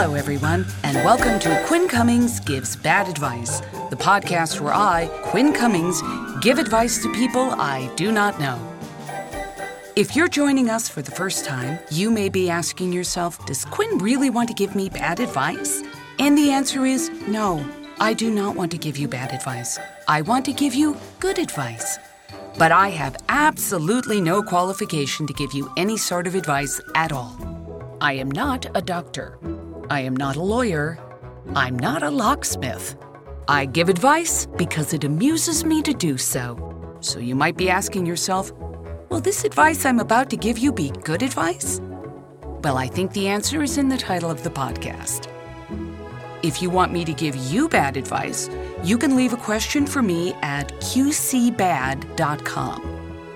Hello, everyone, and welcome to Quinn Cummings Gives Bad Advice, the podcast where I, Quinn Cummings, give advice to people I do not know. If you're joining us for the first time, you may be asking yourself, Does Quinn really want to give me bad advice? And the answer is no, I do not want to give you bad advice. I want to give you good advice. But I have absolutely no qualification to give you any sort of advice at all. I am not a doctor. I am not a lawyer. I'm not a locksmith. I give advice because it amuses me to do so. So you might be asking yourself, will this advice I'm about to give you be good advice? Well, I think the answer is in the title of the podcast. If you want me to give you bad advice, you can leave a question for me at qcbad.com.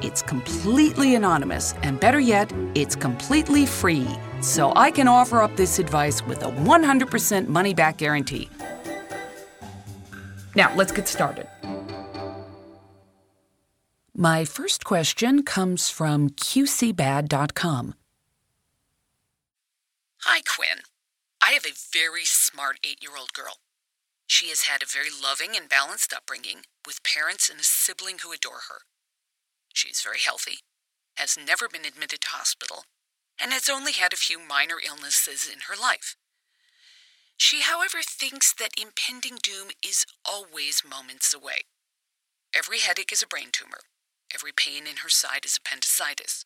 It's completely anonymous, and better yet, it's completely free, so I can offer up this advice with a 100% money back guarantee. Now, let's get started. My first question comes from qcbad.com. Hi, Quinn. I have a very smart eight year old girl. She has had a very loving and balanced upbringing with parents and a sibling who adore her. She is very healthy, has never been admitted to hospital, and has only had a few minor illnesses in her life. She, however, thinks that impending doom is always moments away. Every headache is a brain tumor. Every pain in her side is appendicitis.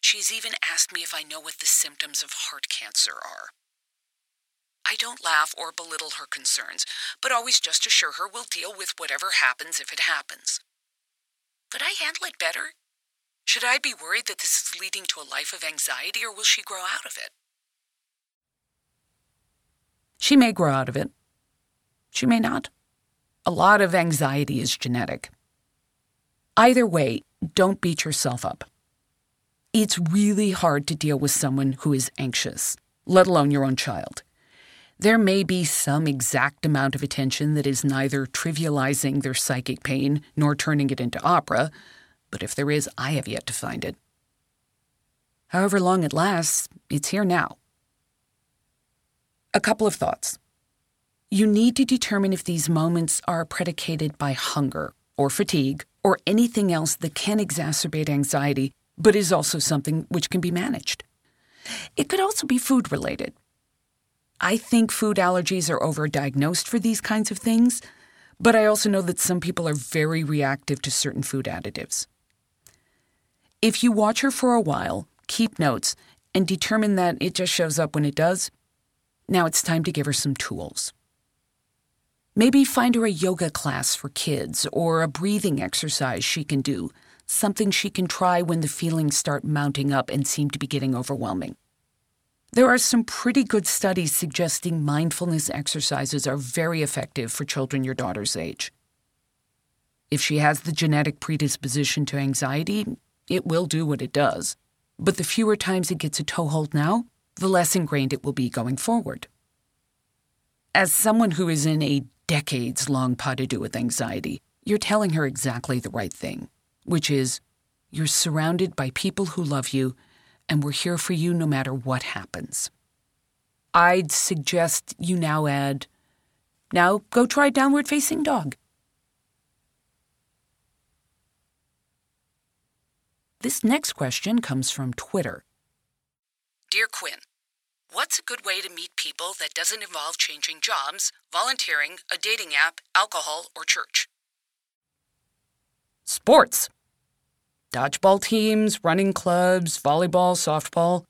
She's even asked me if I know what the symptoms of heart cancer are. I don't laugh or belittle her concerns, but always just assure her we'll deal with whatever happens if it happens. Could I handle it better? Should I be worried that this is leading to a life of anxiety, or will she grow out of it? She may grow out of it. She may not. A lot of anxiety is genetic. Either way, don't beat yourself up. It's really hard to deal with someone who is anxious, let alone your own child. There may be some exact amount of attention that is neither trivializing their psychic pain nor turning it into opera, but if there is, I have yet to find it. However long it lasts, it's here now. A couple of thoughts. You need to determine if these moments are predicated by hunger or fatigue or anything else that can exacerbate anxiety, but is also something which can be managed. It could also be food related. I think food allergies are overdiagnosed for these kinds of things, but I also know that some people are very reactive to certain food additives. If you watch her for a while, keep notes, and determine that it just shows up when it does, now it's time to give her some tools. Maybe find her a yoga class for kids or a breathing exercise she can do, something she can try when the feelings start mounting up and seem to be getting overwhelming. There are some pretty good studies suggesting mindfulness exercises are very effective for children your daughter's age. If she has the genetic predisposition to anxiety, it will do what it does. But the fewer times it gets a toehold now, the less ingrained it will be going forward. As someone who is in a decades long pas de deux with anxiety, you're telling her exactly the right thing, which is you're surrounded by people who love you and we're here for you no matter what happens. I'd suggest you now add, now go try downward facing dog. This next question comes from Twitter. Dear Quinn, what's a good way to meet people that doesn't involve changing jobs, volunteering, a dating app, alcohol, or church? Sports dodgeball teams, running clubs, volleyball, softball.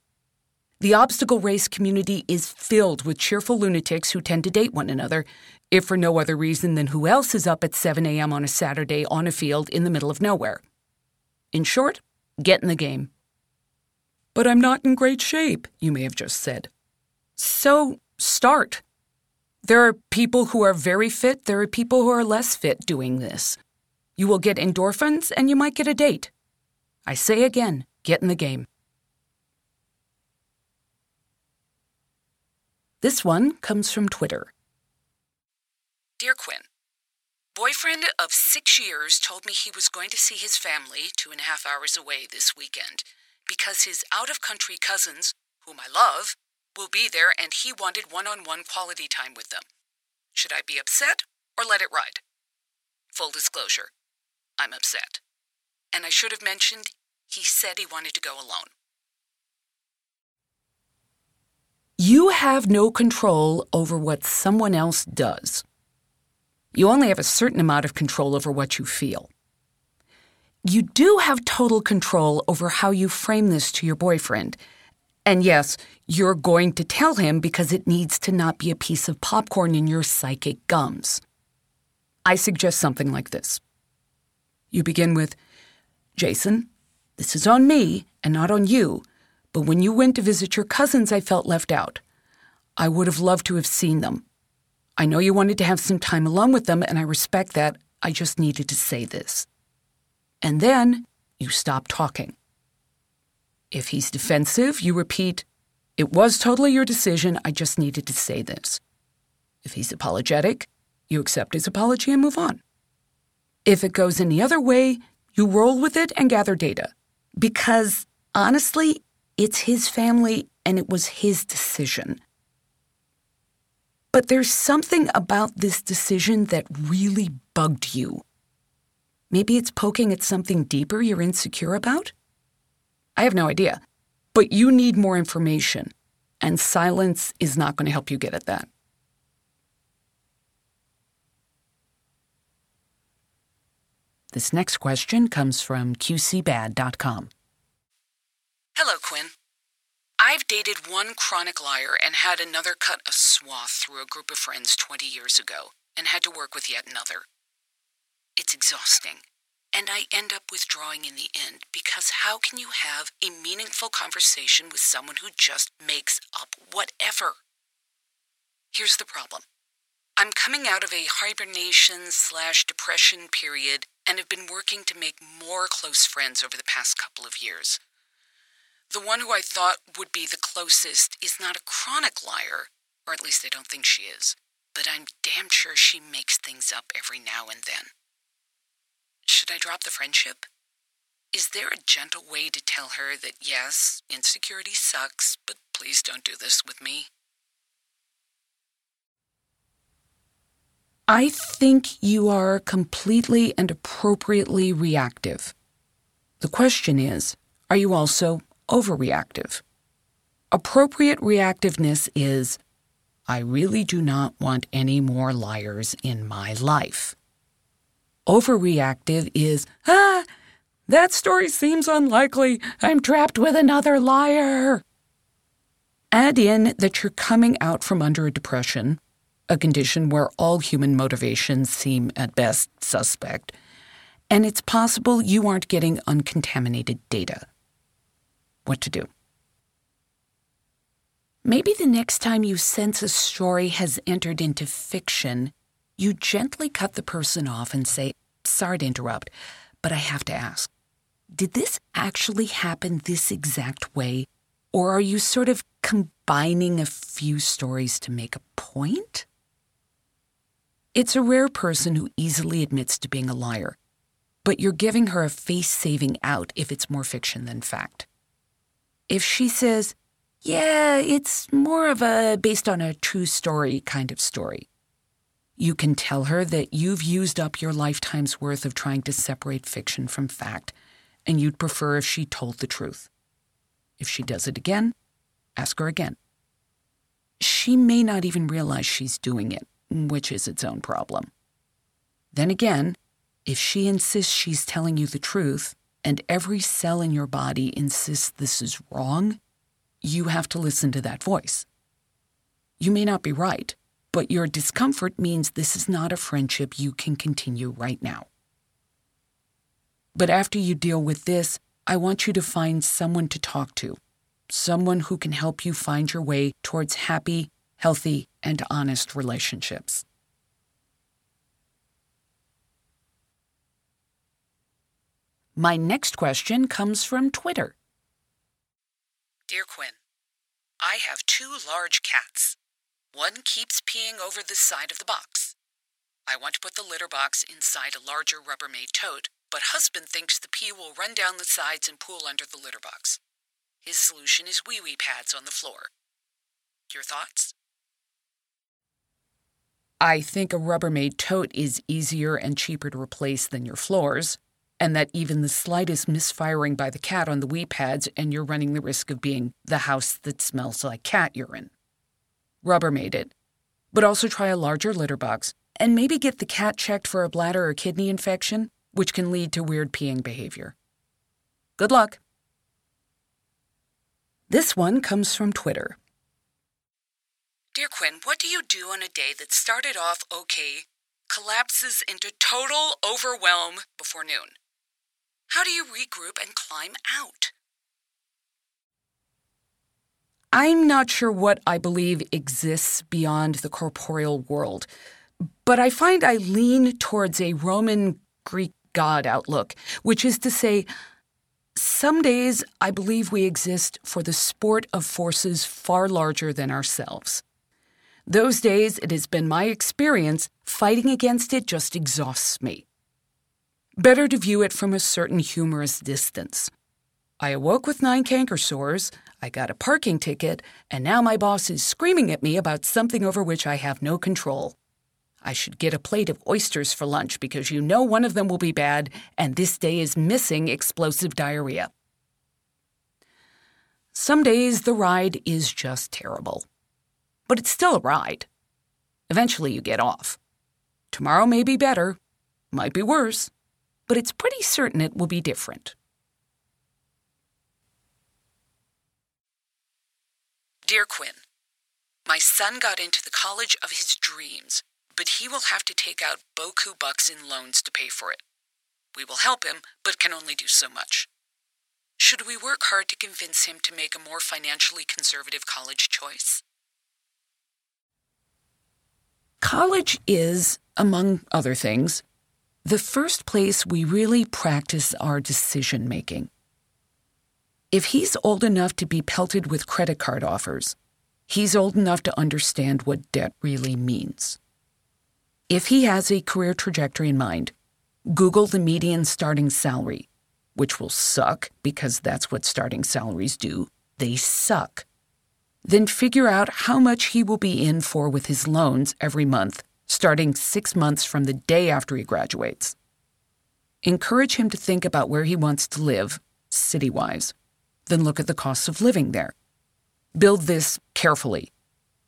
The obstacle race community is filled with cheerful lunatics who tend to date one another, if for no other reason than who else is up at 7 a.m. on a Saturday on a field in the middle of nowhere. In short, get in the game. But I'm not in great shape, you may have just said. So start. There are people who are very fit, there are people who are less fit doing this. You will get endorphins and you might get a date. I say again, get in the game. This one comes from Twitter. Dear Quinn, boyfriend of six years told me he was going to see his family two and a half hours away this weekend because his out of country cousins, whom I love, will be there and he wanted one on one quality time with them. Should I be upset or let it ride? Full disclosure, I'm upset. And I should have mentioned he said he wanted to go alone. You have no control over what someone else does. You only have a certain amount of control over what you feel. You do have total control over how you frame this to your boyfriend. And yes, you're going to tell him because it needs to not be a piece of popcorn in your psychic gums. I suggest something like this. You begin with Jason, this is on me and not on you, but when you went to visit your cousins, I felt left out. I would have loved to have seen them. I know you wanted to have some time alone with them, and I respect that. I just needed to say this. And then you stop talking. If he's defensive, you repeat, It was totally your decision. I just needed to say this. If he's apologetic, you accept his apology and move on. If it goes any other way, you roll with it and gather data. Because honestly, it's his family and it was his decision. But there's something about this decision that really bugged you. Maybe it's poking at something deeper you're insecure about? I have no idea. But you need more information, and silence is not going to help you get at that. This next question comes from QCBad.com. Hello, Quinn. I've dated one chronic liar and had another cut a swath through a group of friends 20 years ago and had to work with yet another. It's exhausting, and I end up withdrawing in the end because how can you have a meaningful conversation with someone who just makes up whatever? Here's the problem. I'm coming out of a hibernation slash depression period and have been working to make more close friends over the past couple of years. The one who I thought would be the closest is not a chronic liar, or at least I don't think she is, but I'm damn sure she makes things up every now and then. Should I drop the friendship? Is there a gentle way to tell her that yes, insecurity sucks, but please don't do this with me? I think you are completely and appropriately reactive. The question is are you also overreactive? Appropriate reactiveness is I really do not want any more liars in my life. Overreactive is, ah, that story seems unlikely. I'm trapped with another liar. Add in that you're coming out from under a depression, a condition where all human motivations seem at best suspect, and it's possible you aren't getting uncontaminated data. What to do? Maybe the next time you sense a story has entered into fiction, you gently cut the person off and say, Sorry to interrupt, but I have to ask Did this actually happen this exact way? Or are you sort of combining a few stories to make a point? It's a rare person who easily admits to being a liar, but you're giving her a face saving out if it's more fiction than fact. If she says, yeah, it's more of a based on a true story kind of story, you can tell her that you've used up your lifetime's worth of trying to separate fiction from fact, and you'd prefer if she told the truth. If she does it again, ask her again. She may not even realize she's doing it, which is its own problem. Then again, if she insists she's telling you the truth, and every cell in your body insists this is wrong, you have to listen to that voice. You may not be right, but your discomfort means this is not a friendship you can continue right now. But after you deal with this, I want you to find someone to talk to, someone who can help you find your way towards happy, healthy, and honest relationships. My next question comes from Twitter. Dear Quinn, I have two large cats. One keeps peeing over the side of the box. I want to put the litter box inside a larger Rubbermaid tote, but husband thinks the pee will run down the sides and pool under the litter box. His solution is wee wee pads on the floor. Your thoughts? I think a Rubbermaid tote is easier and cheaper to replace than your floors, and that even the slightest misfiring by the cat on the wee pads and you're running the risk of being the house that smells like cat urine. Rubbermaid it, but also try a larger litter box and maybe get the cat checked for a bladder or kidney infection, which can lead to weird peeing behavior. Good luck. This one comes from Twitter. Dear Quinn, what do you do on a day that started off okay, collapses into total overwhelm before noon? How do you regroup and climb out? I'm not sure what I believe exists beyond the corporeal world, but I find I lean towards a Roman Greek god outlook, which is to say, some days I believe we exist for the sport of forces far larger than ourselves. Those days, it has been my experience, fighting against it just exhausts me. Better to view it from a certain humorous distance. I awoke with nine canker sores, I got a parking ticket, and now my boss is screaming at me about something over which I have no control. I should get a plate of oysters for lunch because you know one of them will be bad, and this day is missing explosive diarrhea. Some days the ride is just terrible but it's still a ride. Eventually, you get off. Tomorrow may be better, might be worse, but it's pretty certain it will be different. Dear Quinn, my son got into the college of his dreams, but he will have to take out boku bucks in loans to pay for it. We will help him, but can only do so much. Should we work hard to convince him to make a more financially conservative college choice? College is, among other things, the first place we really practice our decision making. If he's old enough to be pelted with credit card offers, he's old enough to understand what debt really means. If he has a career trajectory in mind, Google the median starting salary, which will suck because that's what starting salaries do. They suck. Then figure out how much he will be in for with his loans every month, starting six months from the day after he graduates. Encourage him to think about where he wants to live, city wise. Then look at the cost of living there. Build this carefully.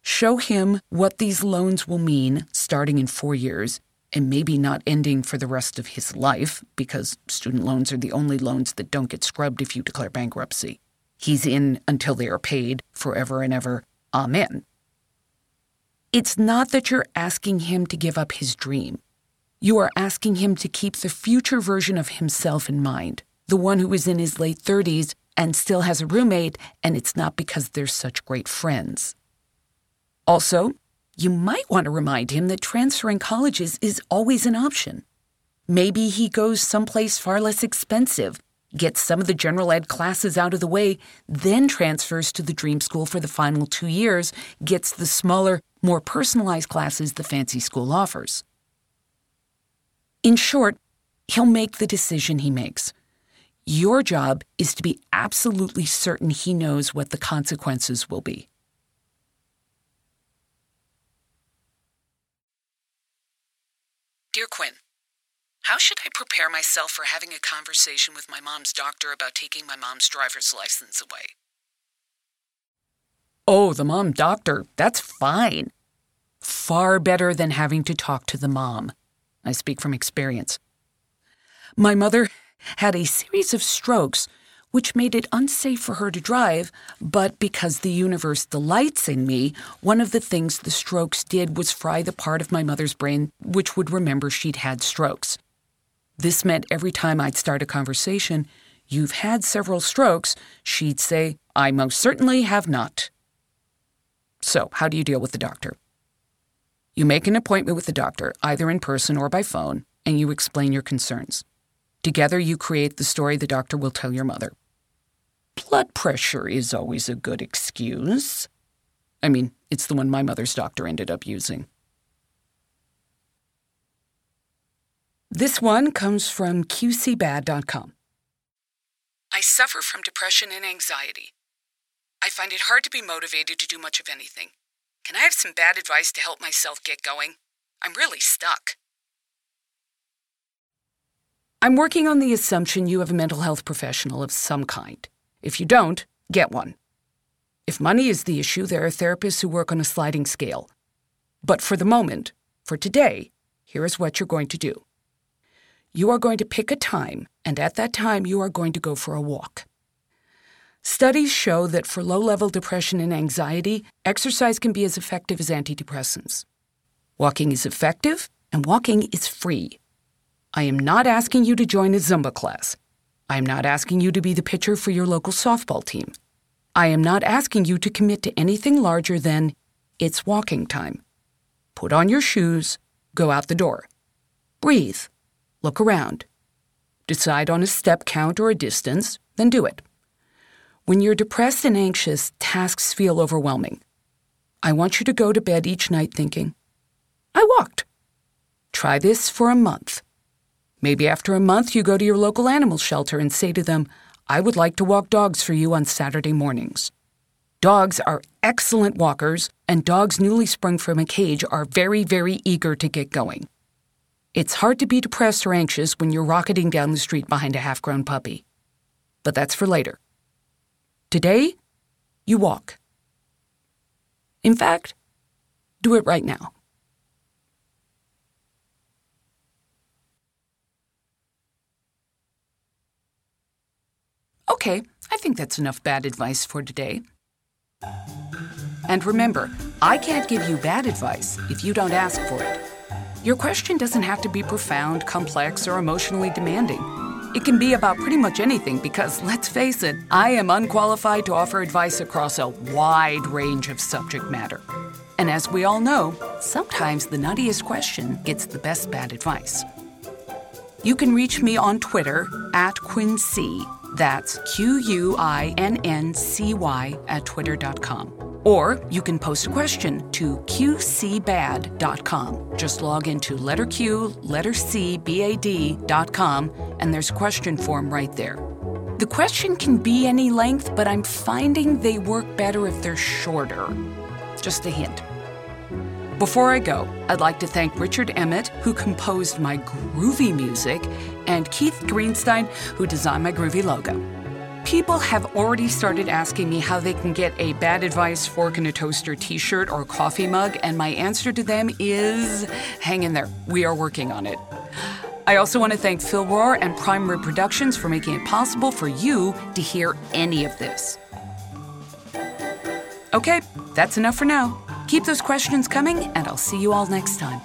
Show him what these loans will mean starting in four years and maybe not ending for the rest of his life because student loans are the only loans that don't get scrubbed if you declare bankruptcy. He's in until they are paid forever and ever. Amen. It's not that you're asking him to give up his dream. You are asking him to keep the future version of himself in mind, the one who is in his late 30s and still has a roommate, and it's not because they're such great friends. Also, you might want to remind him that transferring colleges is always an option. Maybe he goes someplace far less expensive gets some of the general ed classes out of the way, then transfers to the dream school for the final two years, gets the smaller, more personalized classes the fancy school offers. In short, he'll make the decision he makes. Your job is to be absolutely certain he knows what the consequences will be. Dear Quinn, how should I prepare myself for having a conversation with my mom's doctor about taking my mom's driver's license away? Oh, the mom doctor, that's fine. Far better than having to talk to the mom. I speak from experience. My mother had a series of strokes which made it unsafe for her to drive, but because the universe delights in me, one of the things the strokes did was fry the part of my mother's brain which would remember she'd had strokes. This meant every time I'd start a conversation, You've had several strokes, she'd say, I most certainly have not. So, how do you deal with the doctor? You make an appointment with the doctor, either in person or by phone, and you explain your concerns. Together, you create the story the doctor will tell your mother. Blood pressure is always a good excuse. I mean, it's the one my mother's doctor ended up using. This one comes from QCBad.com. I suffer from depression and anxiety. I find it hard to be motivated to do much of anything. Can I have some bad advice to help myself get going? I'm really stuck. I'm working on the assumption you have a mental health professional of some kind. If you don't, get one. If money is the issue, there are therapists who work on a sliding scale. But for the moment, for today, here is what you're going to do. You are going to pick a time, and at that time, you are going to go for a walk. Studies show that for low level depression and anxiety, exercise can be as effective as antidepressants. Walking is effective, and walking is free. I am not asking you to join a Zumba class. I am not asking you to be the pitcher for your local softball team. I am not asking you to commit to anything larger than it's walking time. Put on your shoes, go out the door. Breathe, look around. Decide on a step count or a distance, then do it. When you're depressed and anxious, tasks feel overwhelming. I want you to go to bed each night thinking, I walked. Try this for a month. Maybe after a month, you go to your local animal shelter and say to them, I would like to walk dogs for you on Saturday mornings. Dogs are excellent walkers, and dogs newly sprung from a cage are very, very eager to get going. It's hard to be depressed or anxious when you're rocketing down the street behind a half grown puppy. But that's for later. Today, you walk. In fact, do it right now. Okay, I think that's enough bad advice for today. And remember, I can't give you bad advice if you don't ask for it. Your question doesn't have to be profound, complex, or emotionally demanding. It can be about pretty much anything because, let's face it, I am unqualified to offer advice across a wide range of subject matter. And as we all know, sometimes the nuttiest question gets the best bad advice. You can reach me on Twitter at Quincy that's Q U I N N C Y at twitter.com. Or you can post a question to qcbad.com. Just log into letter Q, letter C, B A D.com, and there's a question form right there. The question can be any length, but I'm finding they work better if they're shorter. Just a hint. Before I go, I'd like to thank Richard Emmett, who composed my groovy music, and Keith Greenstein, who designed my groovy logo. People have already started asking me how they can get a Bad Advice Fork and a Toaster t shirt or coffee mug, and my answer to them is hang in there. We are working on it. I also want to thank Phil Rohr and Prime Rib Productions for making it possible for you to hear any of this. Okay, that's enough for now. Keep those questions coming, and I'll see you all next time.